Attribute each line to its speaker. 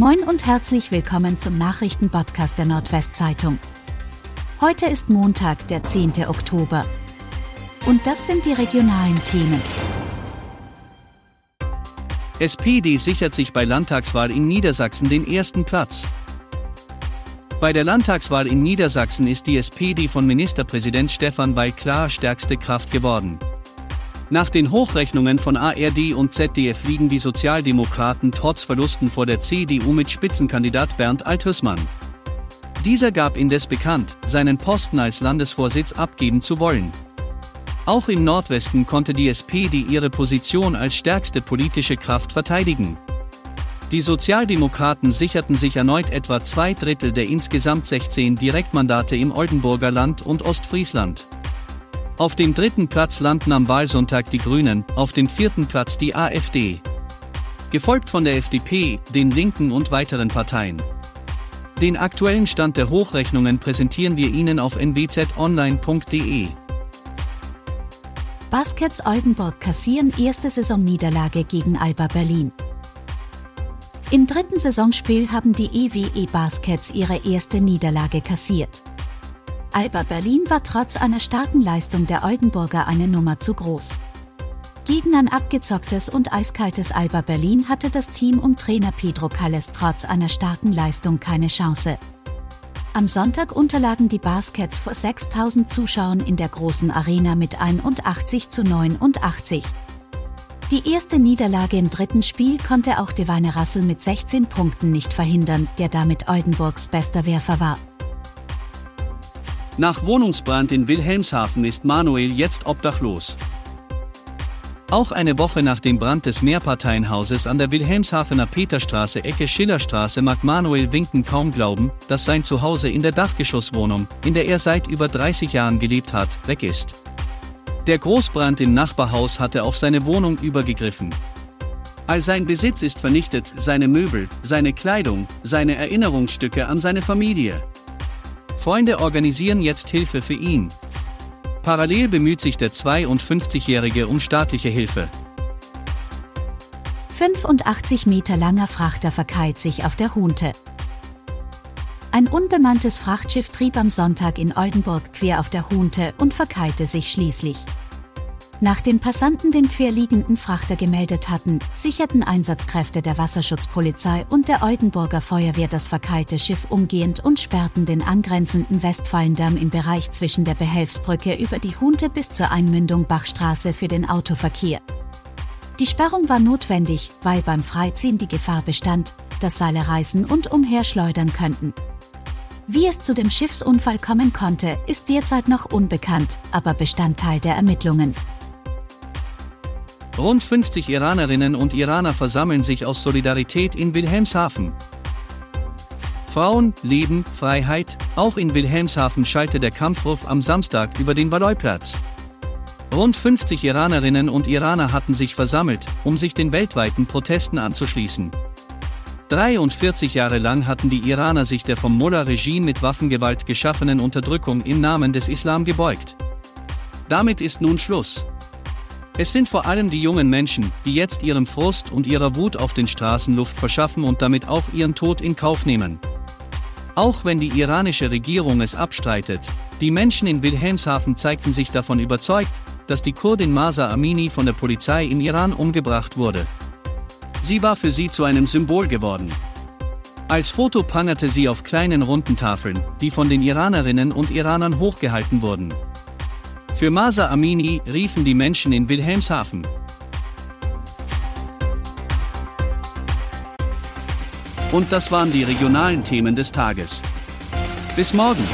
Speaker 1: Moin und herzlich willkommen zum Nachrichtenpodcast der Nordwestzeitung. Heute ist Montag, der 10. Oktober. Und das sind die regionalen Themen.
Speaker 2: SPD sichert sich bei Landtagswahl in Niedersachsen den ersten Platz. Bei der Landtagswahl in Niedersachsen ist die SPD von Ministerpräsident Stefan Weil klar stärkste Kraft geworden. Nach den Hochrechnungen von ARD und ZDF liegen die Sozialdemokraten trotz Verlusten vor der CDU mit Spitzenkandidat Bernd Althusmann. Dieser gab indes bekannt, seinen Posten als Landesvorsitz abgeben zu wollen. Auch im Nordwesten konnte die SPD ihre Position als stärkste politische Kraft verteidigen. Die Sozialdemokraten sicherten sich erneut etwa zwei Drittel der insgesamt 16 Direktmandate im Oldenburger Land und Ostfriesland. Auf dem dritten Platz landen am Wahlsonntag die Grünen, auf dem vierten Platz die AfD. Gefolgt von der FDP, den Linken und weiteren Parteien. Den aktuellen Stand der Hochrechnungen präsentieren wir Ihnen auf nwzonline.de.
Speaker 1: Baskets Oldenburg kassieren erste Saisonniederlage gegen Alba Berlin. Im dritten Saisonspiel haben die EWE Baskets ihre erste Niederlage kassiert. Alba Berlin war trotz einer starken Leistung der Oldenburger eine Nummer zu groß. Gegen ein abgezocktes und eiskaltes Alba Berlin hatte das Team um Trainer Pedro Calles trotz einer starken Leistung keine Chance. Am Sonntag unterlagen die Baskets vor 6000 Zuschauern in der großen Arena mit 81 zu 89. Die erste Niederlage im dritten Spiel konnte auch Devine Rassel mit 16 Punkten nicht verhindern, der damit Oldenburgs bester Werfer war.
Speaker 2: Nach Wohnungsbrand in Wilhelmshaven ist Manuel jetzt obdachlos. Auch eine Woche nach dem Brand des Mehrparteienhauses an der Wilhelmshavener Peterstraße Ecke Schillerstraße mag Manuel Winken kaum glauben, dass sein Zuhause in der Dachgeschosswohnung, in der er seit über 30 Jahren gelebt hat, weg ist. Der Großbrand im Nachbarhaus hatte auf seine Wohnung übergegriffen. All sein Besitz ist vernichtet, seine Möbel, seine Kleidung, seine Erinnerungsstücke an seine Familie. Freunde organisieren jetzt Hilfe für ihn. Parallel bemüht sich der 52-Jährige um staatliche Hilfe.
Speaker 1: 85 Meter langer Frachter verkeilt sich auf der Hunte. Ein unbemanntes Frachtschiff trieb am Sonntag in Oldenburg quer auf der Hunte und verkeilte sich schließlich. Nachdem Passanten den querliegenden Frachter gemeldet hatten, sicherten Einsatzkräfte der Wasserschutzpolizei und der Oldenburger Feuerwehr das verkeilte Schiff umgehend und sperrten den angrenzenden Westfallendamm im Bereich zwischen der Behelfsbrücke über die Hunte bis zur Einmündung Bachstraße für den Autoverkehr. Die Sperrung war notwendig, weil beim Freiziehen die Gefahr bestand, dass Seile reißen und umherschleudern könnten. Wie es zu dem Schiffsunfall kommen konnte, ist derzeit noch unbekannt, aber Bestandteil der Ermittlungen.
Speaker 2: Rund 50 Iranerinnen und Iraner versammeln sich aus Solidarität in Wilhelmshaven. Frauen, Leben, Freiheit, auch in Wilhelmshaven schallte der Kampfruf am Samstag über den Valoyplatz. Rund 50 Iranerinnen und Iraner hatten sich versammelt, um sich den weltweiten Protesten anzuschließen. 43 Jahre lang hatten die Iraner sich der vom Mullah-Regime mit Waffengewalt geschaffenen Unterdrückung im Namen des Islam gebeugt. Damit ist nun Schluss. Es sind vor allem die jungen Menschen, die jetzt ihrem Frust und ihrer Wut auf den Straßen Luft verschaffen und damit auch ihren Tod in Kauf nehmen. Auch wenn die iranische Regierung es abstreitet, die Menschen in Wilhelmshaven zeigten sich davon überzeugt, dass die Kurdin Masa Amini von der Polizei im Iran umgebracht wurde. Sie war für sie zu einem Symbol geworden. Als Foto prangerte sie auf kleinen runden Tafeln, die von den Iranerinnen und Iranern hochgehalten wurden. Für Masa Amini riefen die Menschen in Wilhelmshaven. Und das waren die regionalen Themen des Tages. Bis morgen!